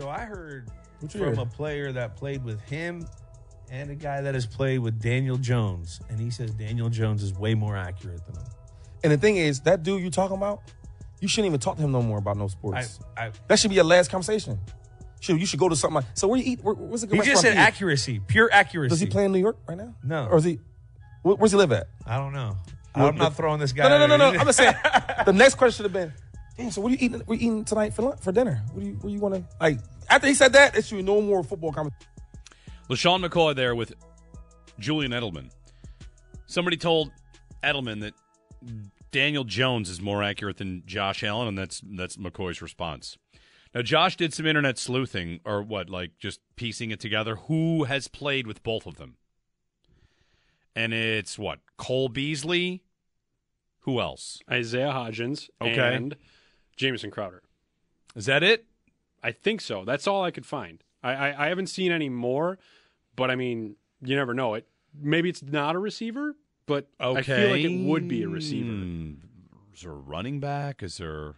So I heard from a player that played with him and a guy that has played with Daniel Jones, and he says Daniel Jones is way more accurate than him. And the thing is, that dude you talking about, you shouldn't even talk to him no more about no sports. I, I, that should be your last conversation. Should you should go to something like so? Where you eat? Where, where's a good he just said accuracy, pure accuracy. Does he play in New York right now? No. Or is he? Where, where's he live at? I don't know. I'm not throwing this guy. No, no, no, no, no. I'm just saying. the next question should have been, damn. So what are you eating? We're eating tonight for lunch, for dinner? What do you? Where you want to? Like after he said that, it should be no more football comment. LeSean McCoy there with Julian Edelman. Somebody told Edelman that Daniel Jones is more accurate than Josh Allen, and that's that's McCoy's response. Now, Josh did some internet sleuthing, or what, like just piecing it together. Who has played with both of them? And it's what Cole Beasley. Who else? Isaiah Hodgins Okay. and Jamison Crowder. Is that it? I think so. That's all I could find. I, I, I haven't seen any more, but I mean, you never know. It maybe it's not a receiver, but I feel like it would be a receiver. Hmm. Is there a running back? Is there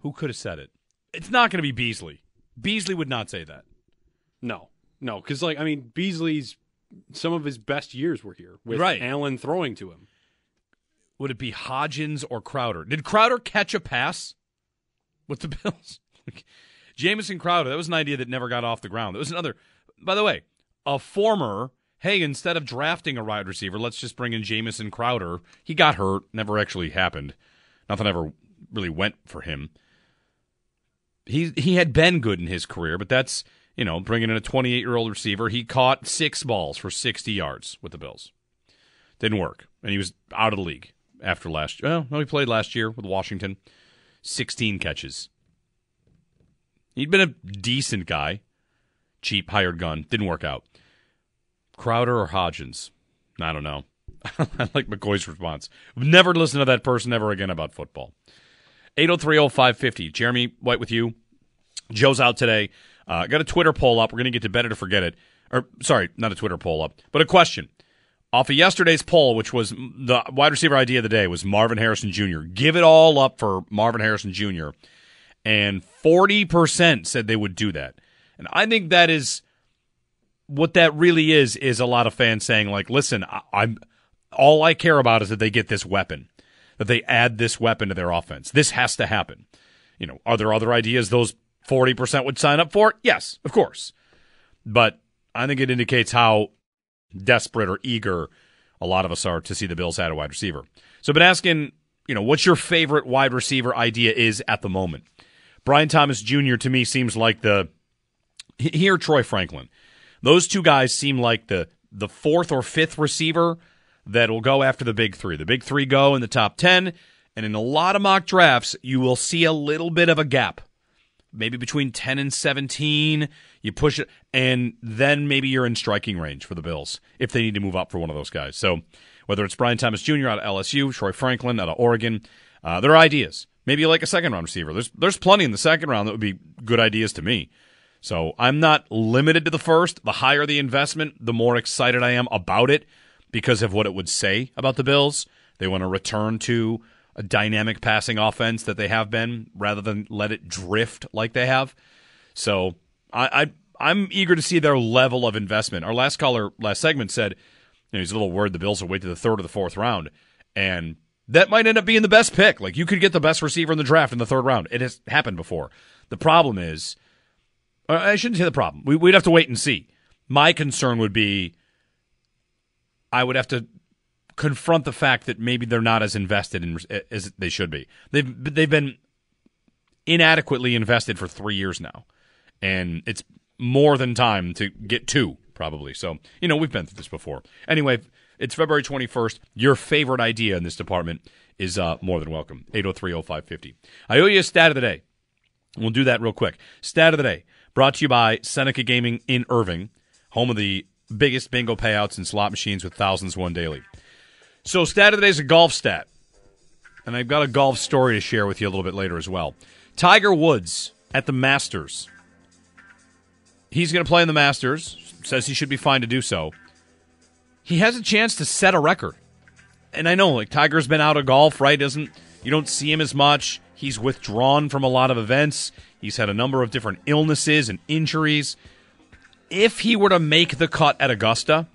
who could have said it? It's not going to be Beasley. Beasley would not say that. No, no, because like I mean, Beasley's some of his best years were here with Right. Allen throwing to him. Would it be Hodgins or Crowder? Did Crowder catch a pass with the Bills? Jamison Crowder, that was an idea that never got off the ground. That was another, by the way, a former, hey, instead of drafting a wide receiver, let's just bring in Jamison Crowder. He got hurt, never actually happened. Nothing ever really went for him. He, he had been good in his career, but that's, you know, bringing in a 28 year old receiver. He caught six balls for 60 yards with the Bills. Didn't work. And he was out of the league after last year. Well, no, he played last year with Washington. 16 catches. He'd been a decent guy. Cheap hired gun. Didn't work out. Crowder or Hodgins? I don't know. I like McCoy's response. Never listen to that person ever again about football. 8030550. Jeremy White with you. Joe's out today. Uh, got a Twitter poll up. We're going to get to better to forget it. Or, sorry, not a Twitter poll up, but a question. Off of yesterday's poll, which was the wide receiver idea of the day, was Marvin Harrison Jr. Give it all up for Marvin Harrison Jr. And 40% said they would do that. And I think that is what that really is, is a lot of fans saying, like, listen, I, I'm all I care about is that they get this weapon, that they add this weapon to their offense. This has to happen. You know, are there other ideas those 40% would sign up for? Yes, of course. But I think it indicates how desperate or eager a lot of us are to see the Bills add a wide receiver. So I've been asking, you know, what's your favorite wide receiver idea is at the moment? Brian Thomas Jr. to me seems like the here Troy Franklin. Those two guys seem like the the fourth or fifth receiver that will go after the big three. The big three go in the top ten, and in a lot of mock drafts, you will see a little bit of a gap. Maybe between ten and seventeen, you push it, and then maybe you're in striking range for the Bills if they need to move up for one of those guys. So whether it's Brian Thomas Jr. out of LSU, Troy Franklin out of Oregon, uh, there are ideas. Maybe like a second round receiver. There's there's plenty in the second round that would be good ideas to me. So I'm not limited to the first. The higher the investment, the more excited I am about it because of what it would say about the Bills. They want to return to a dynamic passing offense that they have been rather than let it drift like they have. So I, I I'm eager to see their level of investment. Our last caller last segment said You know, he's a little worried the Bills will wait to the third or the fourth round, and that might end up being the best pick. Like you could get the best receiver in the draft in the third round. It has happened before. The problem is, uh, I shouldn't say the problem. We, would have to wait and see. My concern would be, I would have to confront the fact that maybe they're not as invested in as they should be. They've they've been inadequately invested for three years now, and it's more than time to get two probably. So you know we've been through this before. Anyway, it's February twenty first. Your favorite idea in this department is uh, more than welcome. 8030550. I owe you a stat of the day. We'll do that real quick. Stat of the day brought to you by Seneca Gaming in Irving, home of the biggest bingo payouts and slot machines with thousands won daily. So, stat of the day is a golf stat. And I've got a golf story to share with you a little bit later as well. Tiger Woods at the Masters. He's going to play in the Masters, says he should be fine to do so. He has a chance to set a record. And I know, like, Tiger's been out of golf, right? Doesn't you don't see him as much. He's withdrawn from a lot of events. He's had a number of different illnesses and injuries. If he were to make the cut at Augusta,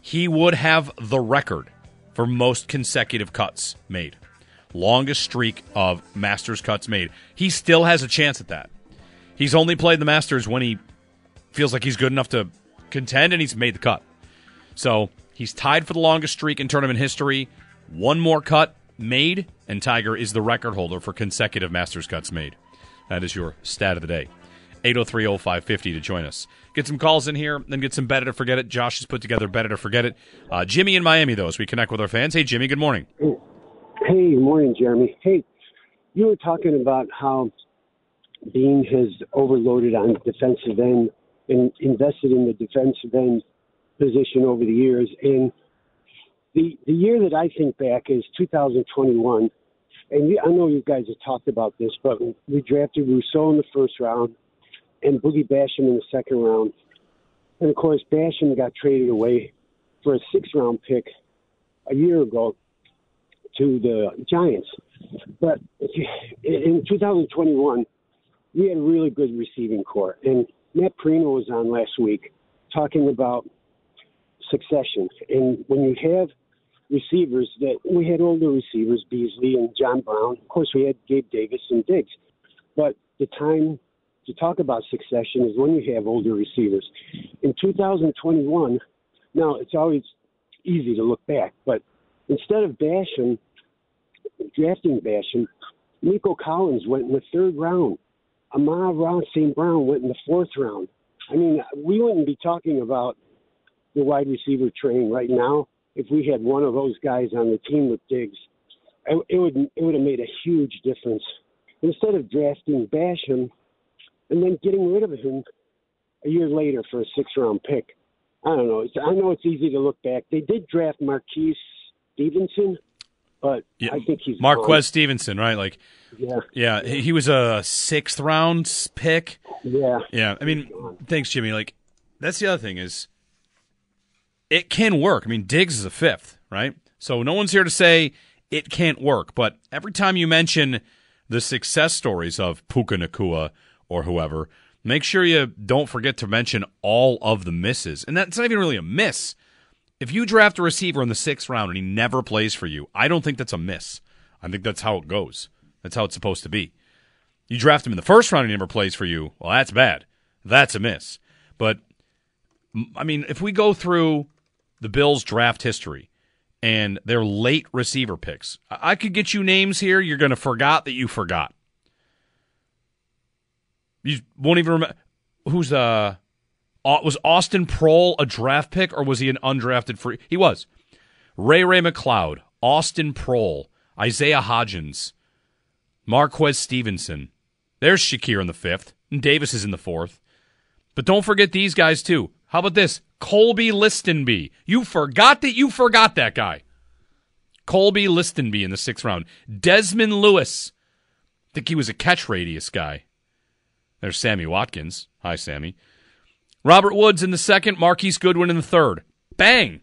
he would have the record for most consecutive cuts made. Longest streak of Masters cuts made. He still has a chance at that. He's only played the Masters when he feels like he's good enough to contend, and he's made the cut. So he's tied for the longest streak in tournament history. One more cut made, and Tiger is the record holder for consecutive Masters cuts made. That is your stat of the day. 8030550 to join us. Get some calls in here, then get some better to forget it. Josh has put together better to forget it. Uh, Jimmy in Miami, though, as we connect with our fans. Hey, Jimmy, good morning. Hey, morning, Jeremy. Hey, you were talking about how Bean has overloaded on defensive end and invested in the defensive end position over the years. And the the year that I think back is 2021. And I know you guys have talked about this, but we drafted Rousseau in the first round and Boogie Basham in the second round. And of course, Basham got traded away for a six round pick a year ago to the Giants. But in 2021, we had a really good receiving core. And Matt Parrino was on last week talking about succession. And when you have receivers that we had older receivers, Beasley and John Brown, of course, we had Gabe Davis and Diggs. But the time to talk about succession is when you have older receivers. In 2021, now it's always easy to look back, but instead of Basham, drafting Basham, Nico Collins went in the third round. Amon-Ra St. Brown went in the fourth round. I mean, we wouldn't be talking about the wide receiver train right now if we had one of those guys on the team with Diggs. It would it would have made a huge difference. Instead of drafting Basham, and then getting rid of him a year later for a six round pick. I don't know. It's, I know it's easy to look back. They did draft Marquez Stevenson, but yeah, I think he's Marquez gone. Stevenson, right? Like, yeah, yeah, he was a sixth round pick. Yeah, yeah. I mean, thanks, Jimmy. Like, that's the other thing is, it can work. I mean, Diggs is a fifth, right? So no one's here to say it can't work. But every time you mention the success stories of Puka Nacua or whoever, make sure you don't forget to mention all of the misses. And that's not even really a miss. If you draft a receiver in the sixth round and he never plays for you, I don't think that's a miss. I think that's how it goes. That's how it's supposed to be. You draft him in the first round and he never plays for you, well, that's bad. That's a miss. But, I mean, if we go through the Bills' draft history and their late receiver picks, I could get you names here you're going to forgot that you forgot. You won't even remember who's uh was Austin Proehl a draft pick or was he an undrafted free? He was. Ray Ray McCloud, Austin Proehl, Isaiah Hodgins, Marquez Stevenson. There's Shakir in the fifth, and Davis is in the fourth. But don't forget these guys too. How about this? Kolby Listenbee. You forgot that you forgot that guy. Kolby Listenbee in the sixth round. Desmond Lewis. Think he was a catch radius guy. There's Sammy Watkins. Hi, Sammy. Robert Woods in the second, Marquise Goodwin in the third. Bang.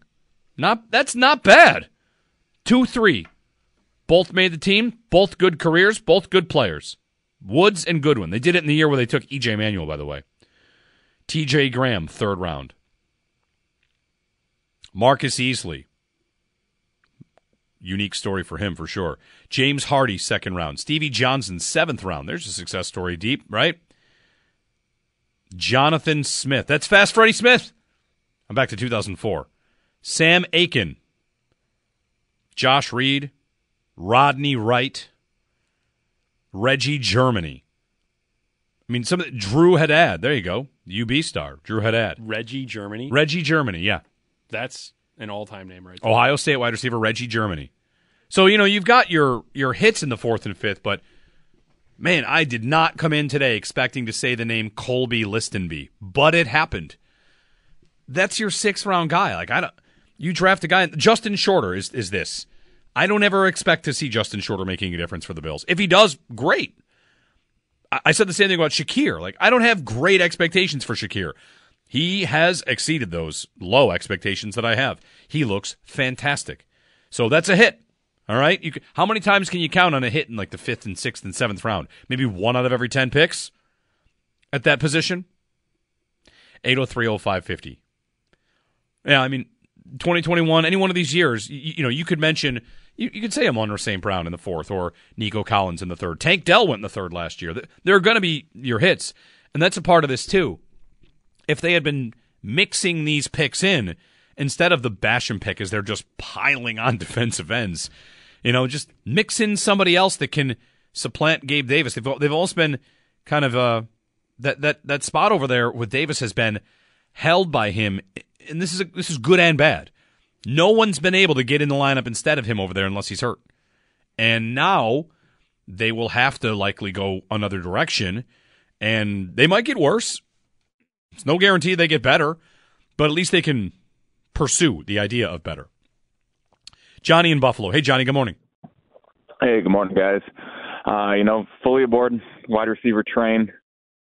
Not that's not bad. Two three. Both made the team, both good careers, both good players. Woods and Goodwin. They did it in the year where they took EJ Manuel, by the way. TJ Graham, third round. Marcus Easley. Unique story for him for sure. James Hardy, second round. Stevie Johnson, seventh round. There's a success story deep, right? Jonathan Smith. That's Fast Freddie Smith. I'm back to 2004. Sam Aiken. Josh Reed. Rodney Wright. Reggie Germany. I mean, some of Drew Haddad. There you go. UB star. Drew Haddad. Reggie Germany. Reggie Germany, yeah. That's an all-time name right there. Ohio State wide receiver Reggie Germany. So, you know, you've got your your hits in the fourth and fifth, but man, I did not come in today expecting to say the name Kolby Listenbee, but it happened. That's your sixth round guy. Like I don't you draft a guy Justin Shorter is is this. I don't ever expect to see Justin Shorter making a difference for the Bills. If he does, great. I, I said the same thing about Shakir. Like I don't have great expectations for Shakir. He has exceeded those low expectations that I have. He looks fantastic. So that's a hit. All right. You how many times can you count on a hit in like the fifth and sixth and seventh round? Maybe one out of every 10 picks at that position? 8030550. Yeah, I mean, 2021, any one of these years, you, you know, you could mention, you, you could say I'm Amon St. Brown in the fourth or Nico Collins in the third. Tank Dell went in the third last year. There are going to be your hits. And that's a part of this, too. If they had been mixing these picks in, instead of the Basham pick as they're just piling on defensive ends, you know, just mix in somebody else that can supplant Gabe Davis. They've they've always been kind of uh that that that spot over there with Davis has been held by him, and this is a, this is good and bad. No one's been able to get in the lineup instead of him over there unless he's hurt, and now they will have to likely go another direction, and they might get worse. It's no guarantee they get better, but at least they can pursue the idea of better. Johnny in Buffalo. Hey, Johnny, good morning. Hey, good morning, guys. Uh, you know, fully aboard wide receiver train.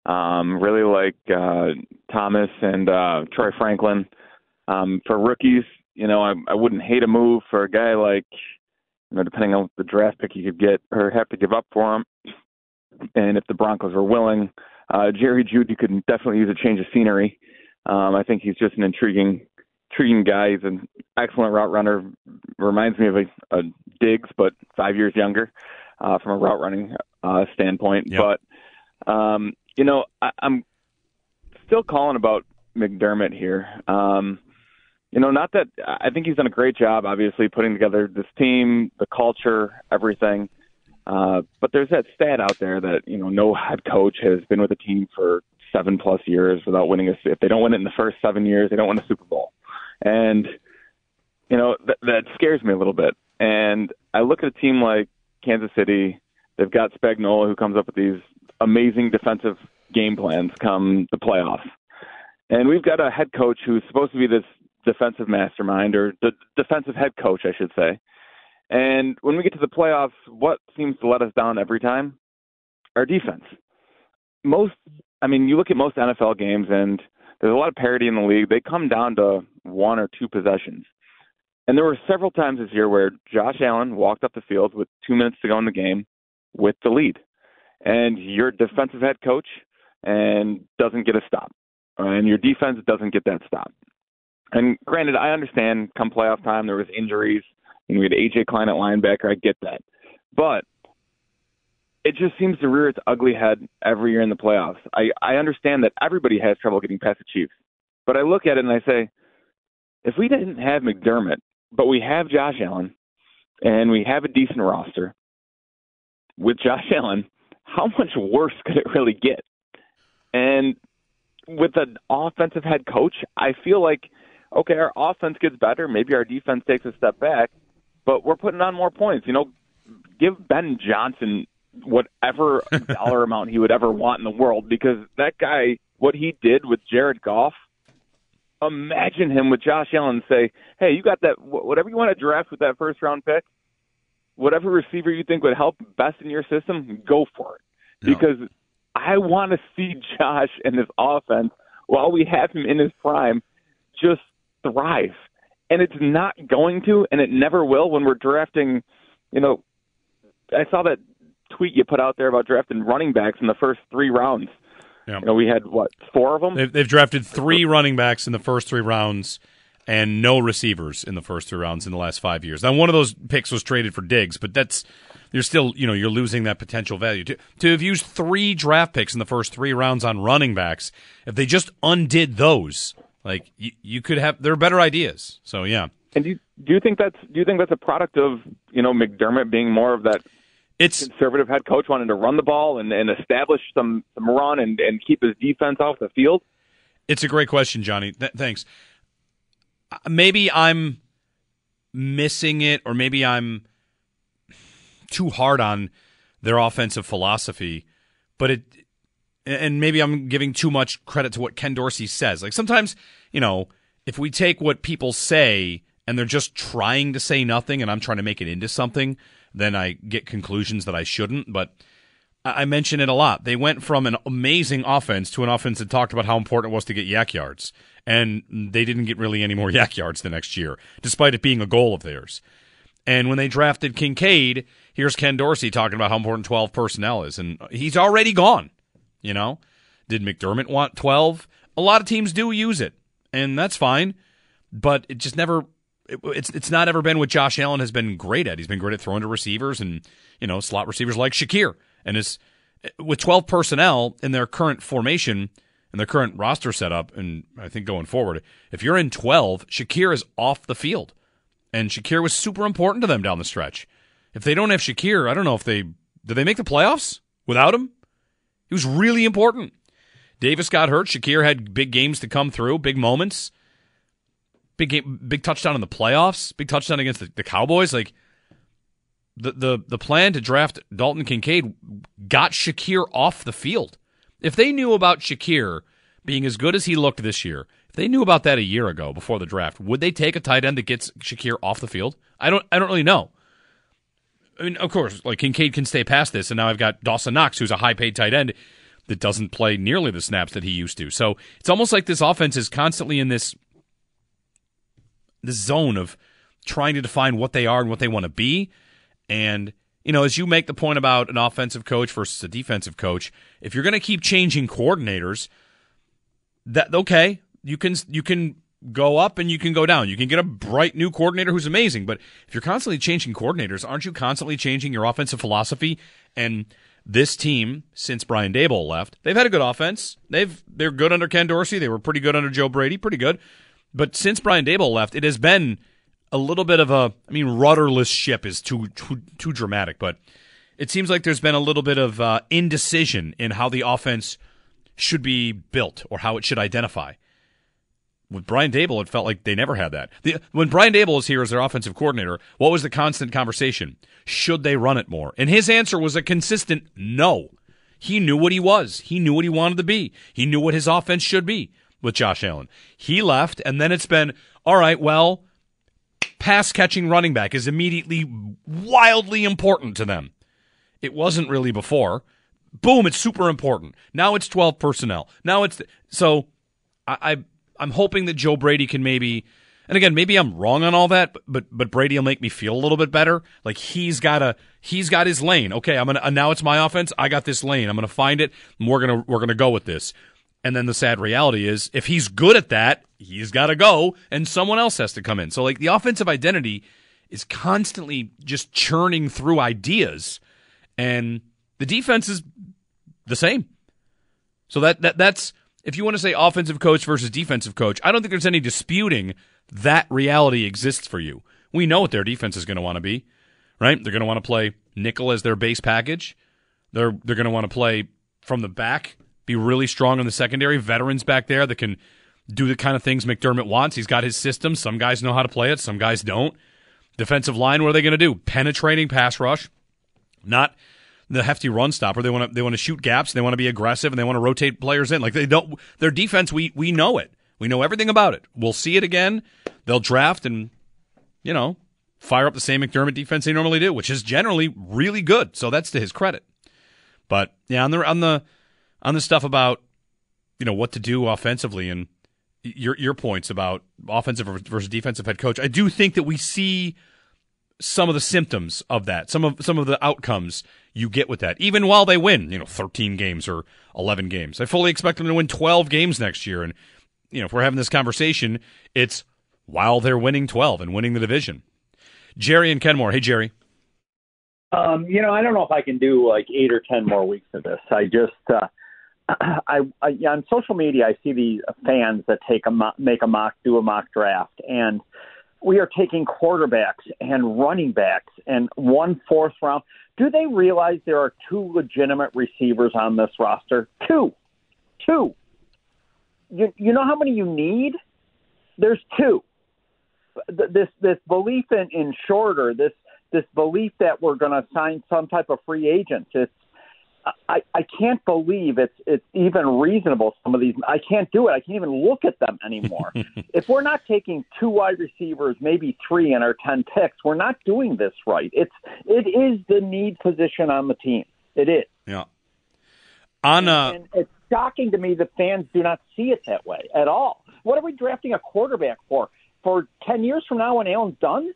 Um, really like uh, Thomas and uh, Troy Franklin. Um, for rookies, you know, I, I wouldn't hate a move for a guy like, you know, depending on the draft pick you could get or have to give up for him. And if the Broncos are willing, uh, Jerry Jeudy could definitely use a change of scenery. Um, I think he's just an intriguing intriguing guy. He's an excellent route runner. Reminds me of a, a Diggs, but five years younger uh, from a route running uh, standpoint. Yep. But um, you know, I, I'm still calling about McDermott here. Um, you know, not that I think he's done a great job, obviously putting together this team, the culture, everything. Uh, but there's that stat out there that you know no head coach has been with a team for seven plus years without winning a. If they don't win it in the first seven years, they don't win a Super Bowl and you know th- that scares me a little bit. And I look at a team like Kansas City. They've got Spagnuolo who comes up with these amazing defensive game plans come the playoffs, and we've got a head coach who's supposed to be this defensive mastermind or the defensive head coach, I should say. And when we get to the playoffs, what seems to let us down every time? Our defense. Most, I mean, you look at most NFL games, and there's a lot of parity in the league. They come down to one or two possessions. And there were several times this year where Josh Allen walked up the field with two minutes to go in the game with the lead. And your defensive head coach and doesn't get a stop. And your defense doesn't get that stop. And granted, I understand come playoff time there was injuries. And we had AJ Klein at linebacker. I get that. But it just seems to rear its ugly head every year in the playoffs. I, I understand that everybody has trouble getting past the Chiefs, but I look at it and I say, if we didn't have McDermott, but we have Josh Allen, and we have a decent roster with Josh Allen, how much worse could it really get? And with an offensive head coach, I feel like okay, our offense gets better, maybe our defense takes a step back, but we're putting on more points. You know, give Ben Johnson whatever dollar amount he would ever want in the world because that guy, what he did with Jared Goff, imagine him with Josh Allen say, hey, you got that, whatever you want to draft with that first round pick, whatever receiver you think would help best in your system, go for it. No. Because I want to see Josh and this offense, while we have him in his prime, just thrive. And it's not going to, and it never will when we're drafting, you know, I saw that tweet you put out there about drafting running backs in the first three rounds. Yeah. You know, we had what four of them. They've, they've drafted three running backs in the first three rounds. and no receivers in the first three rounds in the last five years. Now, one of those picks was traded for Diggs, but that's you're still you know you're losing that potential value to to have used three draft picks in the first three rounds on running backs. If they just undid those, like you, you could have there are better ideas. So yeah. And do you, do you think that's do you think that's a product of you know McDermott being more of that it's conservative head coach wanting to run the ball and, and establish some, some run and, and keep his defense off the field? It's a great question, Johnny. Th- thanks. Uh, maybe I'm missing it, or maybe I'm too hard on their offensive philosophy, but it, and maybe I'm giving too much credit to what Ken Dorsey says. Like sometimes, you know, if we take what people say and they're just trying to say nothing and I'm trying to make it into something, then I get conclusions that I shouldn't. But I mention it a lot. They went from an amazing offense to an offense that talked about how important it was to get YAC yards. And they didn't get really any more YAC yards the next year, despite it being a goal of theirs. And when they drafted Kincaid, here's Ken Dorsey talking about how important 12 personnel is. And he's already gone. You know, did McDermott want 12? A lot of teams do use it, and that's fine. But it just never it, it's it's not ever been what Josh Allen has been great at. He's been great at throwing to receivers and you know slot receivers like Shakir. And is with 12 personnel in their current formation and their current roster setup, and I think going forward, if you're in 12, Shakir is off the field, and Shakir was super important to them down the stretch. If they don't have Shakir, I don't know if they did they make the playoffs without him. He was really important. Davis got hurt. Shakir had big games to come through, big moments big game, big touchdown in the playoffs, big touchdown against the, the Cowboys. Like the the the plan to draft Dalton Kincaid got Shakir off the field. If they knew about Shakir being as good as he looked this year, if they knew about that a year ago before the draft, would they take a tight end that gets Shakir off the field? I don't I don't really know. I mean, of course, like Kincaid can stay past this, and now I've got Dawson Knox, who's a high paid tight end that doesn't play nearly the snaps that he used to. So it's almost like this offense is constantly in this the zone of trying to define what they are and what they want to be. And, you know, as you make the point about an offensive coach versus a defensive coach, if you're going to keep changing coordinators, that okay, you can you can go up and you can go down. You can get a bright new coordinator who's amazing, but if you're constantly changing coordinators, aren't you constantly changing your offensive philosophy? And this team, since Brian Daboll left, they've had a good offense. They've they're good under Ken Dorsey. They were pretty good under Joe Brady, pretty good. But since Brian Daboll left, it has been a little bit of a I mean rudderless ship is too too, too dramatic, but it seems like there's been a little bit of uh, indecision in how the offense should be built or how it should identify. With Brian Daboll, it felt like they never had that. The, when Brian Daboll was here as their offensive coordinator, what was the constant conversation? Should they run it more? And his answer was a consistent no. He knew what he was. He knew what he wanted to be. He knew what his offense should be with Josh Allen. He left, and then it's been all right. Well, pass catching running back is immediately wildly important to them. It wasn't really before. Boom, it's super important. Now it's 12 personnel. Now it's so I, I I'm hoping that Joe Brady can maybe and again, maybe I'm wrong on all that, but, but but Brady will make me feel a little bit better. Like he's got a he's got his lane. Okay, I'm gonna uh, now it's my offense. I got this lane. I'm gonna find it. And we're gonna we're gonna go with this. And then the sad reality is, if he's good at that, he's got to go, and someone else has to come in. So, like, the offensive identity is constantly just churning through ideas, and the defense is the same. So that that that's if you want to say offensive coach versus defensive coach, I don't think there's any disputing that reality exists for you. We know what their defense is going to want to be, right? They're going to want to play nickel as their base package. They're they're going to want to play from the back be really strong in the secondary, veterans back there that can do the kind of things McDermott wants. He's got his system. Some guys know how to play it, some guys don't. Defensive line, what are they going to do? Penetrating pass rush, not the hefty run stopper. They want to they want to shoot gaps. They want to be aggressive and they want to rotate players in. Like they don't their defense. We we know it. We know everything about it. We'll see it again. They'll draft and you know fire up the same McDermott defense they normally do, which is generally really good. So that's to his credit. But yeah, on the on the on the stuff about you know what to do offensively and your your points about offensive versus defensive head coach. I do think that we see some of the symptoms of that, some of some of the outcomes you get with that, even while they win, you know, 13 games or 11 games. I fully expect them to win 12 games next year, and you know, if we're having this conversation, it's while they're winning 12 and winning the division. Jerry and Kenmore. Hey, Jerry. Um, you know, I don't know if I can do like eight or ten more weeks of this. I just, uh, I, I on social media, I see these fans that take a make a mock, do a mock draft, and we are taking quarterbacks and running backs and one fourth round. Do they realize there are two legitimate receivers on this roster? Two, two. You you know how many you need? There's two. This this belief in in shorter this this belief that we're going to sign some type of free agents. It's I, I can't believe it's it's even reasonable. Some of these I can't do it. I can't even look at them anymore. if we're not taking two wide receivers, maybe three in our ten picks, we're not doing this right. It's it is the need position on the team. It is. Yeah. On uh, and it's shocking to me that fans do not see it that way at all. What are we drafting a quarterback for? For ten years from now, when Allen's done?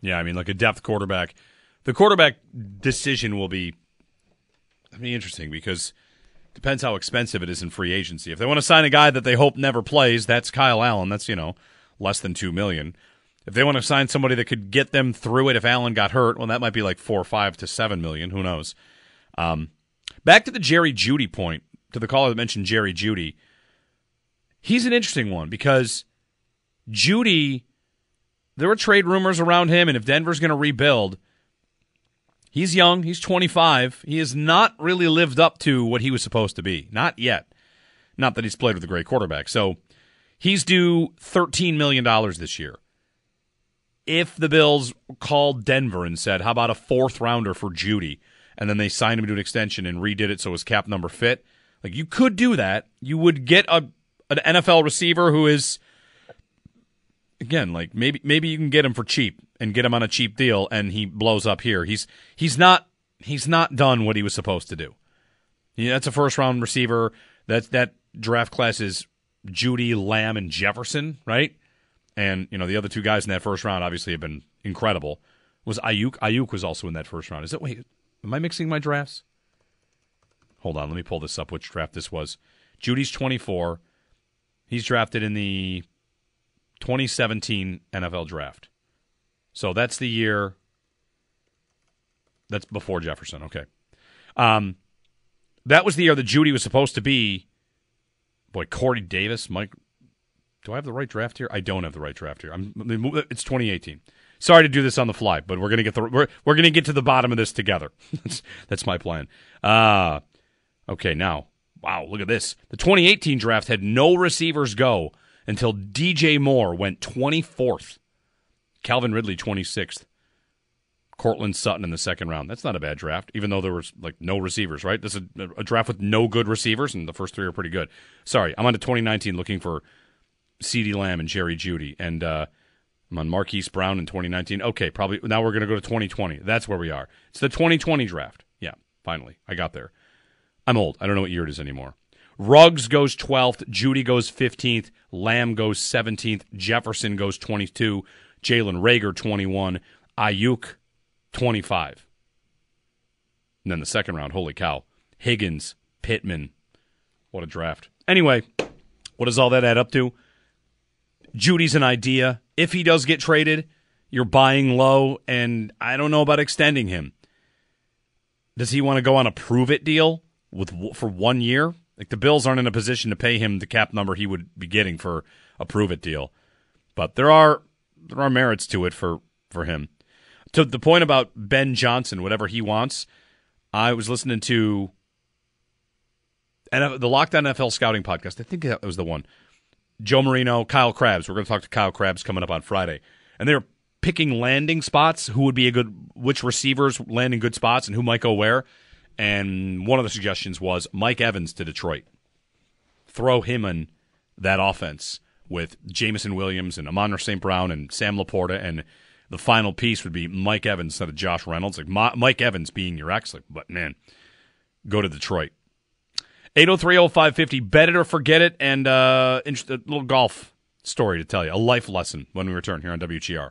Yeah, I mean, like a depth quarterback. The quarterback decision will be I mean, interesting because it depends how expensive it is in free agency. If they want to sign a guy that they hope never plays, that's Kyle Allen. That's you know less than two million. If they want to sign somebody that could get them through it if Allen got hurt, well, that might be like four or five to seven million. Who knows? Um, back to the Jerry Jeudy point, to the caller that mentioned Jerry Jeudy, He's an interesting one because Jeudy, there were trade rumors around him, and if Denver's going to rebuild, He's young. He's 25. He has not really lived up to what he was supposed to be. Not yet. Not that he's played with a great quarterback. So he's due $13 million this year. If the Bills called Denver and said, how about a fourth rounder for Jeudy? And then they signed him to an extension and redid it so his cap number fit. Like you could do that. You would get a an NFL receiver who is again, like maybe maybe you can get him for cheap and get him on a cheap deal, and he blows up here. He's he's not he's not done what he was supposed to do. Yeah, that's a first round receiver. That that draft class is Jeudy, Lamb, and Jefferson, right? And you know the other two guys in that first round obviously have been incredible. Was Aiyuk? Aiyuk was also in that first round. Is it? Wait, am I mixing my drafts? Hold on, let me pull this up. Which draft this was? Jeudy's twenty four. He's drafted in the 2017 NFL draft. So that's the year. That's before Jefferson. Okay. Um, that was the year that Jeudy was supposed to be. Boy, Corey Davis, Mike. Do I have the right draft here? I don't have the right draft here. I'm. It's 2018. Sorry to do this on the fly, but we're gonna get the we're we're gonna get to the bottom of this together. that's, that's my plan. Uh okay. Now, wow, look at this. The 2018 draft had no receivers go until DJ Moore went 24th. Calvin Ridley 26th. Courtland Sutton in the second round. That's not a bad draft, even though there was like no receivers, right? This is a, a draft with no good receivers, and the first three are pretty good. Sorry, I'm on to 2019 looking for CeeDee Lamb and Jerry Jeudy, and uh, I'm on Marquise Brown in 2019. Okay, probably now we're going to go to 2020. That's where we are. It's the 2020 draft. Yeah, finally, I got there. I'm old. I don't know what year it is anymore. Ruggs goes 12th. Jeudy goes 15th. Lamb goes 17th. Jefferson goes 22. Jalen Reagor 21. Aiyuk 25. And then the second round, holy cow. Higgins, Pittman. What a draft. Anyway, what does all that add up to? Jeudy's an idea. If he does get traded, you're buying low, and I don't know about extending him. Does he want to go on a prove it deal with for one year? Like the Bills aren't in a position to pay him the cap number he would be getting for a prove it deal. But there are there are merits to it for for him. To the point about Ben Johnson, whatever he wants, I was listening to the Lockdown NFL Scouting podcast. I think that was the one. Joe Marino, Kyle Crabbs. We're going to talk to Kyle Crabbs coming up on Friday, and they're picking landing spots. Who would be a good? Which receivers landing good spots, and who might go where? And one of the suggestions was Mike Evans to Detroit. Throw him in that offense with Jameson Williams and Amon St. Brown and Sam LaPorta. And the final piece would be Mike Evans instead of Josh Reynolds. Like Ma- Mike Evans being your ex. Like, but man, go to Detroit. 8030550, bet it or forget it. And uh, a little golf story to tell you, a life lesson when we return here on WGR.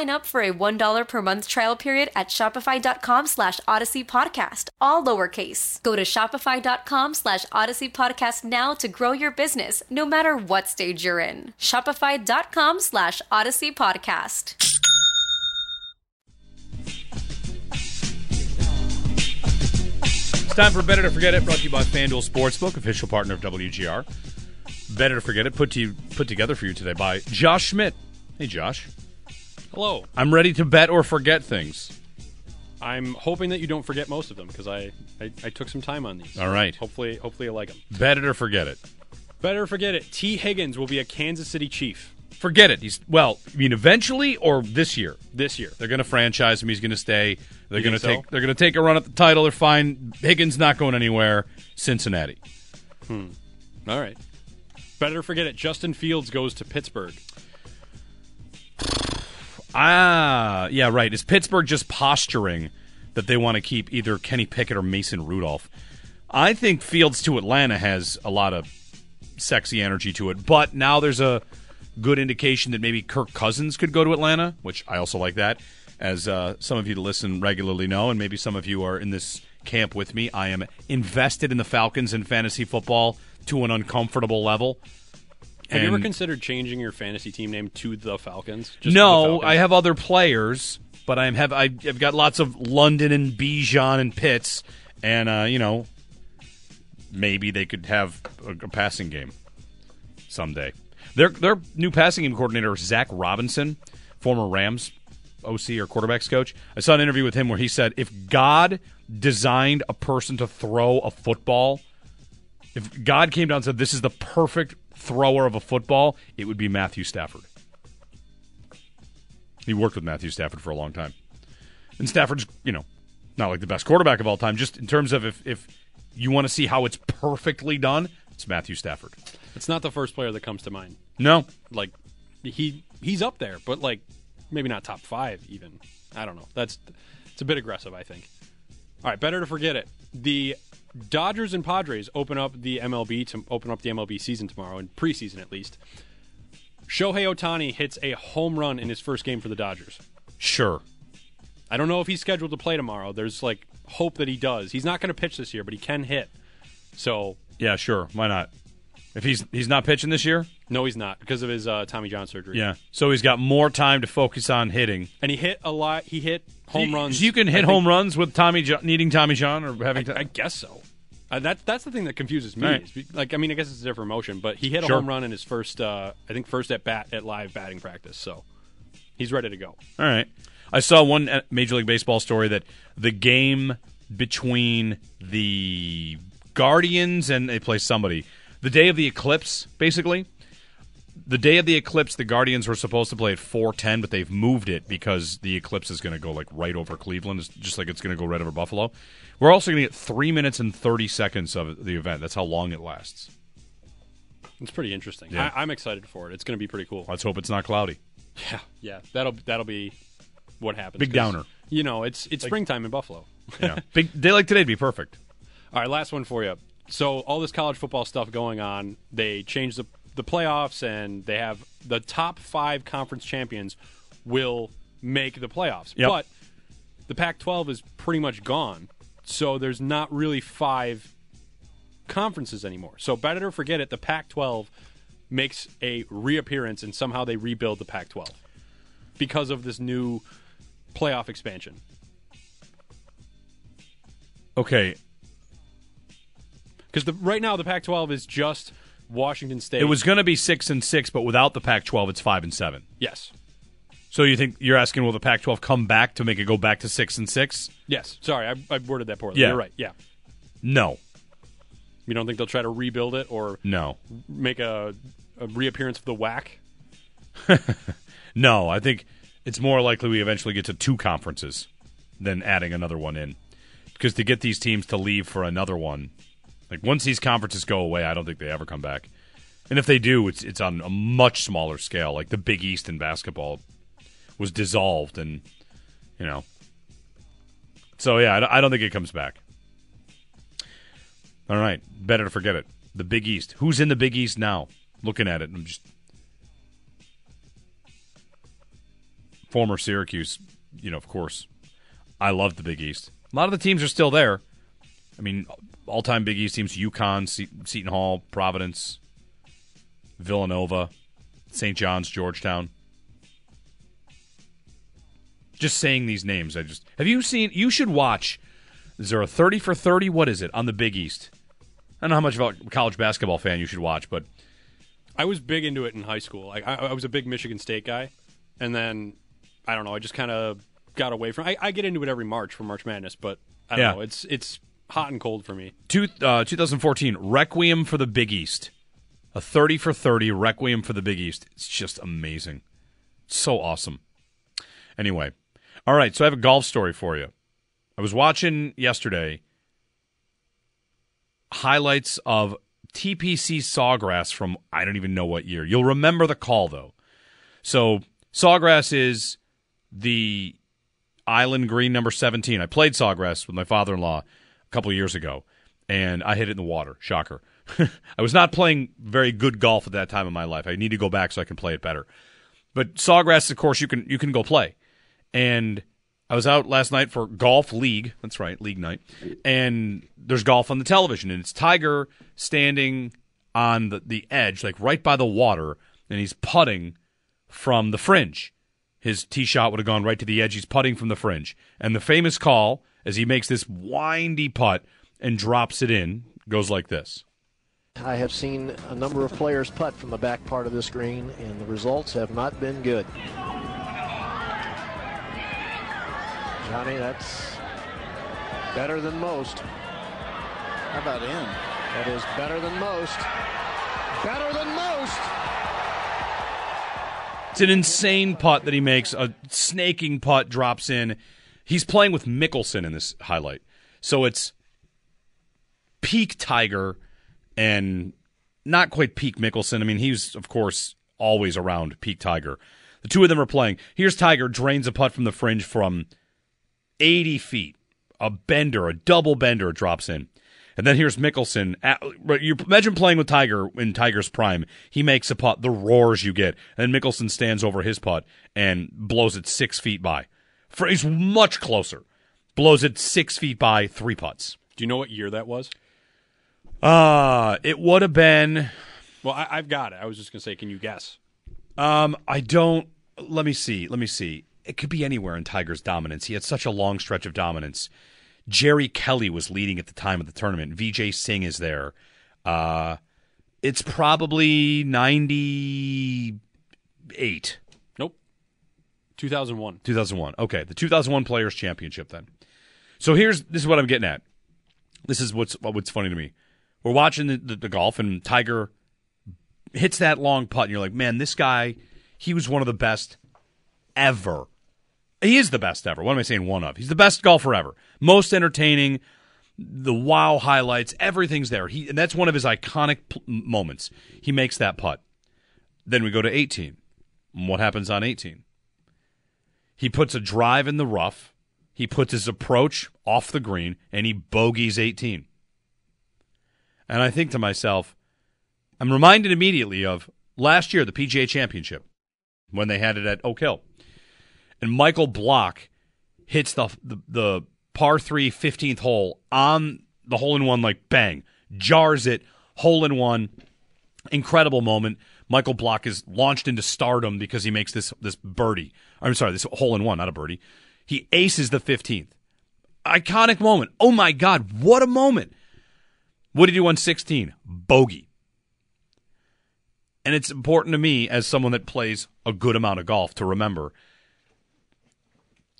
up for a $1 per month trial period at shopify.com slash odyssey podcast, all lowercase. Go to shopify.com slash odyssey podcast now to grow your business, no matter what stage you're in. Shopify.com slash odyssey podcast. It's time for Better to Forget It, brought to you by FanDuel Sportsbook, official partner of WGR. Better to Forget It, put to you, put together for you today by Josh Schmidt. Hey, Josh. Hello. I'm ready to bet or forget things. I'm hoping that you don't forget most of them because I, I, I took some time on these. All right. Hopefully, hopefully you like them. Better to forget it. Better forget it. Tee Higgins will be a Kansas City Chief Forget it. He's well. I mean, eventually or this year. this year. They're going to franchise him. He's going to stay. They're You going to think take. so? They're going to take a run at the title. They're fine. Higgins not going anywhere. Cincinnati. Hmm. All right. Better forget it. Justin Fields goes to Pittsburgh. Ah, yeah, right. Is Pittsburgh just posturing that they want to keep either Kenny Pickett or Mason Rudolph? I think Fields to Atlanta has a lot of sexy energy to it, but now there's a good indication that maybe Kirk Cousins could go to Atlanta, which I also like that. As uh, some of you that listen regularly know, and maybe some of you are in this camp with me, I am invested in the Falcons in fantasy football to an uncomfortable level. Have you ever considered changing your fantasy team name to the Falcons? Just no, the Falcons? I have other players, but I have I've got lots of London and Bijan and Pitts, and uh, you know, maybe they could have a, a passing game someday. Their their new passing game coordinator Zach Robinson, former Rams OC or quarterbacks coach. I saw an interview with him where he said if God designed a person to throw a football, if God came down and said this is the perfect thrower of a football, it would be Matthew Stafford. He worked with Matthew Stafford for a long time. And Stafford's, you know, not like the best quarterback of all time, just in terms of if, if you want to see how it's perfectly done, it's Matthew Stafford. It's not the first player that comes to mind. No. Like he he's up there, but like maybe not top five even. I don't know. That's it's a bit aggressive, I think. All right, better to forget it. The Dodgers and Padres open up the MLB to open up the MLB season tomorrow, in preseason at least. Shohei Ohtani hits a home run in his first game for the Dodgers. Sure. I don't know if he's scheduled to play tomorrow. There's like hope that he does. He's not going to pitch this year, but he can hit. So Yeah, sure. Why not? If he's he's not pitching this year, No, he's not because of his uh, Tommy John surgery. yeah. So he's got more time to focus on hitting. and he hit a lot. He hit home runs. you can I hit think- home runs with Tommy John, needing Tommy John or having. I, I guess so. Uh, that that's the thing that confuses me. Right. Like I mean, I guess it's a different motion, but he hit a Sure. home run in his first. Uh, I think first at bat at live batting practice. So he's ready to go. All right. I saw one uh, Major League Baseball story that the game between the Guardians and they play somebody the day of the eclipse, basically. The day of the eclipse, the Guardians were supposed to play at four ten, but they've moved it because the eclipse is going to go like right over Cleveland, it's just like it's going to go right over Buffalo. We're also going to get three minutes and thirty seconds of the event. That's how long it lasts. It's pretty interesting. Yeah. I, I'm excited for it. It's going to be pretty cool. Let's hope it's not cloudy. Yeah, yeah. That'll that'll be what happens. Big downer. You know, it's it's springtime in Buffalo. Yeah, big day like today'd be perfect. All right, last one for you. So all this college football stuff going on, they change the the playoffs, and they have the top five conference champions will make the playoffs. Yep. But the Pac-12 is pretty much gone, so there's not really five conferences anymore. So better forget it. The Pac-12 makes a reappearance, and somehow they rebuild the Pac-12 because of this new playoff expansion. Okay, Because the right now the Pac-12 is just Washington State. it was going to be six and six, but without the Pac-12, it's five and seven. yes, So you think you're asking will the Pac-12 come back to make it go back to six and six? yes. Sorry, I, I worded that poorly. Yeah. You're right. Yeah, No, you don't think they'll try to rebuild it or no, make a, a reappearance of the whack? no. I think it's more likely we eventually get to two conferences than adding another one in, because to get these teams to leave for another one, like once these conferences go away, I don't think they ever come back. And if they do, it's it's on a much smaller scale. Like the Big East in basketball was dissolved, and you know. So yeah, I don't- I don't think it comes back. All right, better to forget it. The Big East. Who's in the Big East now? Looking at it, I'm just former Syracuse. You know, of course, I love the Big East. A lot of the teams are still there. I mean, all-time Big East teams: UConn, Se- Seton Hall, Providence, Villanova, St. John's, Georgetown. Just saying these names, I just have you seen? You should watch. Is there a thirty for thirty? What is it on the Big East? I don't know how much of a college basketball fan you should watch, but I was big into it in high school. Like I, I was a big Michigan State guy, and then I don't know. I just kind of got away from. I, I get into it every March for March Madness, but I don't Yeah. know. It's it's hot and cold for me. two, uh, 2014 Requiem for the Big East, a thirty for thirty Requiem for the Big East. It's just amazing, so awesome. Anyway, all right. So I have a golf story for you. I was watching yesterday highlights of TPC Sawgrass from I don't even know what year. You'll remember the call though. So Sawgrass is the Island Green number 17. I played Sawgrass with my father-in-law a couple years ago and I hit it in the water. Shocker. I was not playing very good golf at that time in my life. I need to go back so I can play it better. But Sawgrass of course you can you can go play. And I was out last night for golf league. That's right, league night. And there's golf on the television, and it's Tiger standing on the, the edge, like right by the water, and he's putting from the fringe. His tee shot would have gone right to the edge. He's putting from the fringe. And the famous call, as he makes this windy putt and drops it in, goes like this. I have seen a number of players putt from the back part of this green, and the results have not been good. Johnny, that's better than most. How about in? That is better than most. Better than most. It's an insane putt that he makes. A snaking putt drops in. He's playing with Mickelson in this highlight. So it's peak Tiger and not quite peak Mickelson. I mean, he's, of course, always around peak Tiger. The two of them are playing. Here's Tiger, drains a putt from the fringe from 80 feet. A bender, a double bender, drops in. And then here's Mickelson. You imagine playing with Tiger in Tiger's prime. He makes a putt, the roars you get. And Mickelson stands over his putt and blows it six feet by. For, he's much closer. Blows it six feet by three putts. Do you know what year that was? Uh, it would have been. Well, I, have got it. I was just going to say, can you guess? Um, I don't. Let me see. Let me see. It could be anywhere in Tiger's dominance. He had such a long stretch of dominance. Jerry Kelly was leading at the time of the tournament. Vijay Singh is there. Uh, it's probably 98. 2001. 2001. Okay, the 2001 Players Championship then. So here's this is what I'm getting at. This is what's what's funny to me. We're watching the, the, the golf and Tiger hits that long putt and you're like, "Man, this guy, he was one of the best ever." He is the best ever. What am I saying one of? He's the best golfer ever. Most entertaining, the wow highlights, everything's there. He and that's one of his iconic p- moments. He makes that putt. Then we go to 18. What happens on 18? He puts a drive in the rough. He puts his approach off the green and he bogeys 18. And I think to myself, I'm reminded immediately of last year, the PGA Championship, when they had it at Oak Hill. And Michael Block hits the, the, the par 3 15th hole on the hole in one, like bang, jars it, hole in one. Incredible moment. Michael Block is launched into stardom because he makes this this birdie. I'm sorry, this hole in one, not a birdie. He aces the 15th. Iconic moment. Oh my God, what a moment. What did he do on 16? Bogey. And it's important to me as someone that plays a good amount of golf to remember.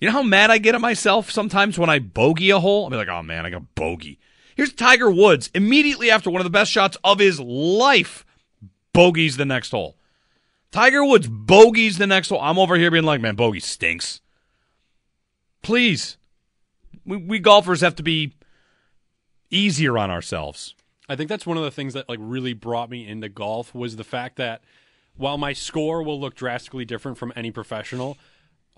You know how mad I get at myself sometimes when I bogey a hole? I'll be like, oh man, I got bogey. Here's Tiger Woods immediately after one of the best shots of his life, bogeys the next hole. Tiger Woods bogeys the next hole. I'm over here being like, man, bogey stinks. Please. We, we golfers have to be easier on ourselves. I think that's one of the things that like really brought me into golf was the fact that while my score will look drastically different from any professional,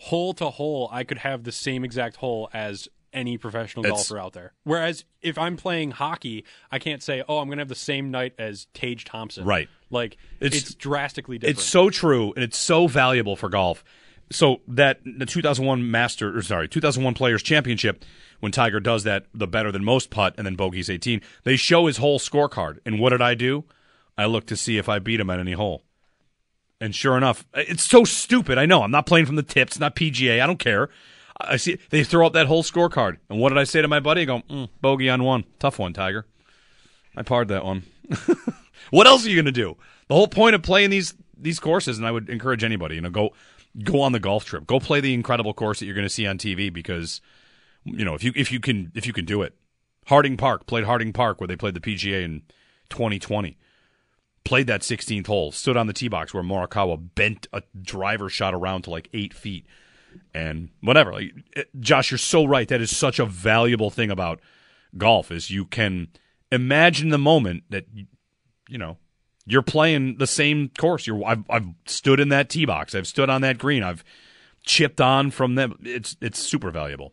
hole to hole, I could have the same exact hole as any professional It's- golfer out there. Whereas if I'm playing hockey, I can't say, "Oh, I'm going to have the same night as Tage Thompson." Right. Like it's, drastically different. It's so true, and it's so valuable for golf. So that the 2001 Master, or sorry, 2001 Players Championship, when Tiger does that, the better than most putt, and then bogeys 18, they show his whole scorecard. And what did I do? I looked to see if I beat him at any hole. And sure enough, it's so stupid. I know. I'm not playing from the tips, not PGA. I don't care. I see they throw up that whole scorecard. And what did I say to my buddy? I go, mm, bogey on one. Tough one, Tiger. I parred that one. what else are you going to do? The whole point of playing these these courses, and I would encourage anybody, you know, go go on the golf trip, go play the incredible course that you're going to see on TV because, you know, if you if you can if you can do it, Harding Park played Harding Park where they played the PGA in 2020. Played that 16th hole, stood on the tee box where Morikawa bent a driver shot around to like eight feet, and whatever. Like, it- Josh, you're so right. That is such a valuable thing about golf is you can imagine the moment that you know you're playing the same course. You're I've I've stood in that tee box. I've stood on that green. I've chipped on from them. It's it's super valuable.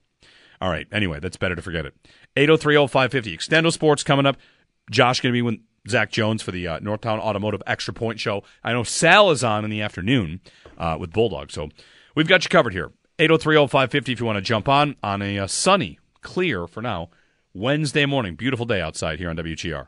All right. Anyway, that's better to forget it. 8030550. Extendo Sports coming up. Josh going to be with Zach Jones for the uh, Northtown Automotive Extra Point Show. I know Sal is on in the afternoon uh, with Bulldog. So we've got you covered here. 8030550 if you want to jump on on a uh, sunny, clear for now, Wednesday morning. Beautiful day outside here on WGR.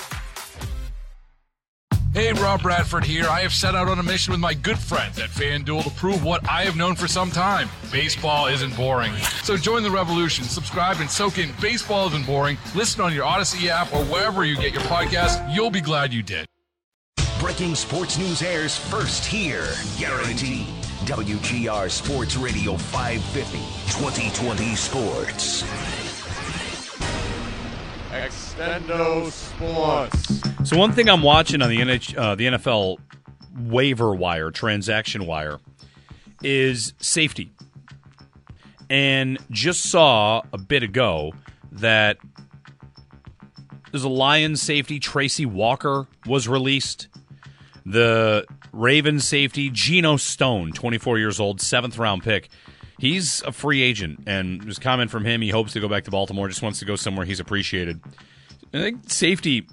Hey, Rob Bradford here. I have set out on a mission with my good friends at FanDuel to prove what I have known for some time baseball isn't boring. So join the revolution, subscribe, and soak in Baseball Isn't Boring. Listen on your Audacy app or wherever you get your podcast. You'll be glad you did. Breaking sports news airs first here. Guaranteed. WGR Sports Radio 550. 2020 Sports. Extendo Sports. So one thing I'm watching on the NH, uh, the NFL waiver wire, transaction wire, is safety. And just saw a bit ago that there's a Lions safety, Tracy Walker, was released. The Ravens safety, Geno Stone, 24 years old, seventh round pick. He's a free agent, and there's a comment from him. He hopes to go back to Baltimore, just wants to go somewhere he's appreciated. I think safety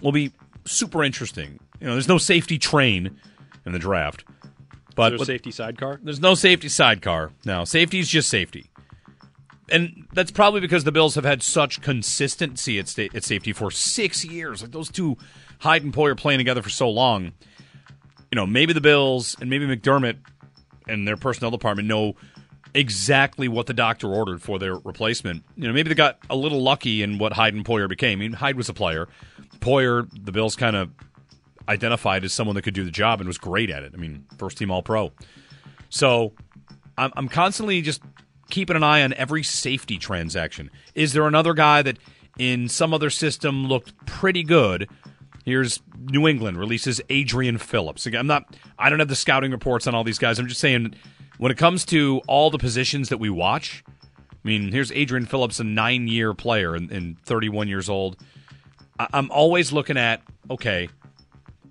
will be super interesting. You know, there's no safety train in the draft. But a safety sidecar? There's no safety sidecar. No, safety is just safety. And that's probably because the Bills have had such consistency at, sta- at safety for six years. Like those two, Hyde and Poyer playing together for so long. You know, maybe the Bills and maybe McDermott and their personnel department know exactly what the doctor ordered for their replacement. You know, maybe they got a little lucky in what Hyde and Poyer became. I mean, Hyde was a player. Poyer, the Bills kind of identified as someone that could do the job and was great at it. I mean, first team All Pro. So I'm, I'm constantly just keeping an eye on every safety transaction. Is there another guy that in some other system looked pretty good? Here's New England releases Adrian Phillips. Again, I'm not. I don't have the scouting reports on all these guys. I'm just saying when it comes to all the positions that we watch. I mean, here's Adrian Phillips, a nine-year player and, and 31 years old. I, I'm always looking at okay,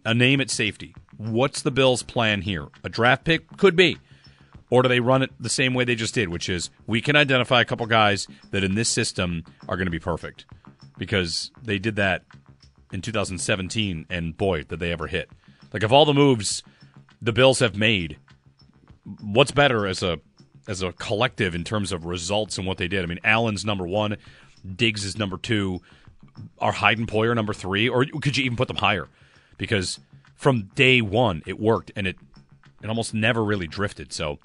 a name at safety. What's the Bills' plan here? A draft pick could be. Or do they run it the same way they just did, which is we can identify a couple guys that in this system are going to be perfect? Because they did that in 2017, and boy, did they ever hit. Like, of all the moves the Bills have made, what's better as a as a collective in terms of results and what they did? I mean, Allen's number one, Diggs is number two, are Hyde and Poyer number three, or could you even put them higher? Because from day one, it worked, and it it almost never really drifted. So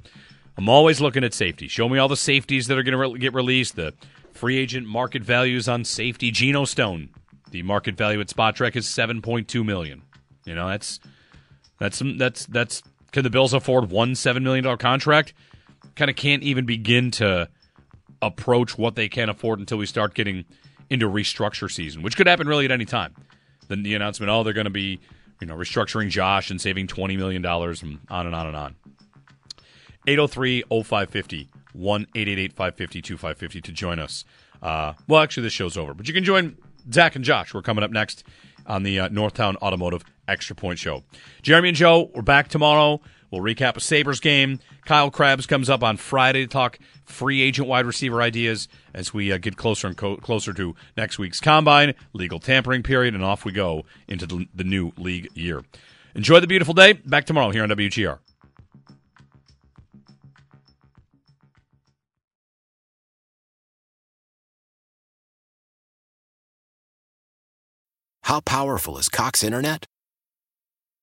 I'm always looking at safety. Show me all the safeties that are going to re- get released, the free agent market values on safety. Geno Stone, the market value at Spotrac is 7.2 million. You know, that's that's that's that's can the Bills afford one 7 million dollar contract? Kind of can't even begin to approach what they can afford until we start getting into restructure season, which could happen really at any time. Then the announcement, oh, they're going to be you know, restructuring Josh and saving $20 million and on and on and on. 803 0550 1 550 2550 to join us. Uh, well, actually, this show's over, but you can join Zach and Josh. We're coming up next on the uh, Northtown Automotive Extra Point Show. Jeremy and Joe, we're back tomorrow. We'll recap a Sabres game. Kyle Crabbs comes up on Friday to talk free agent wide receiver ideas as we uh, get closer and co- closer to next week's combine, legal tampering period, and off we go into the, the new league year. Enjoy the beautiful day. Back tomorrow here on WGR. How powerful is Cox Internet?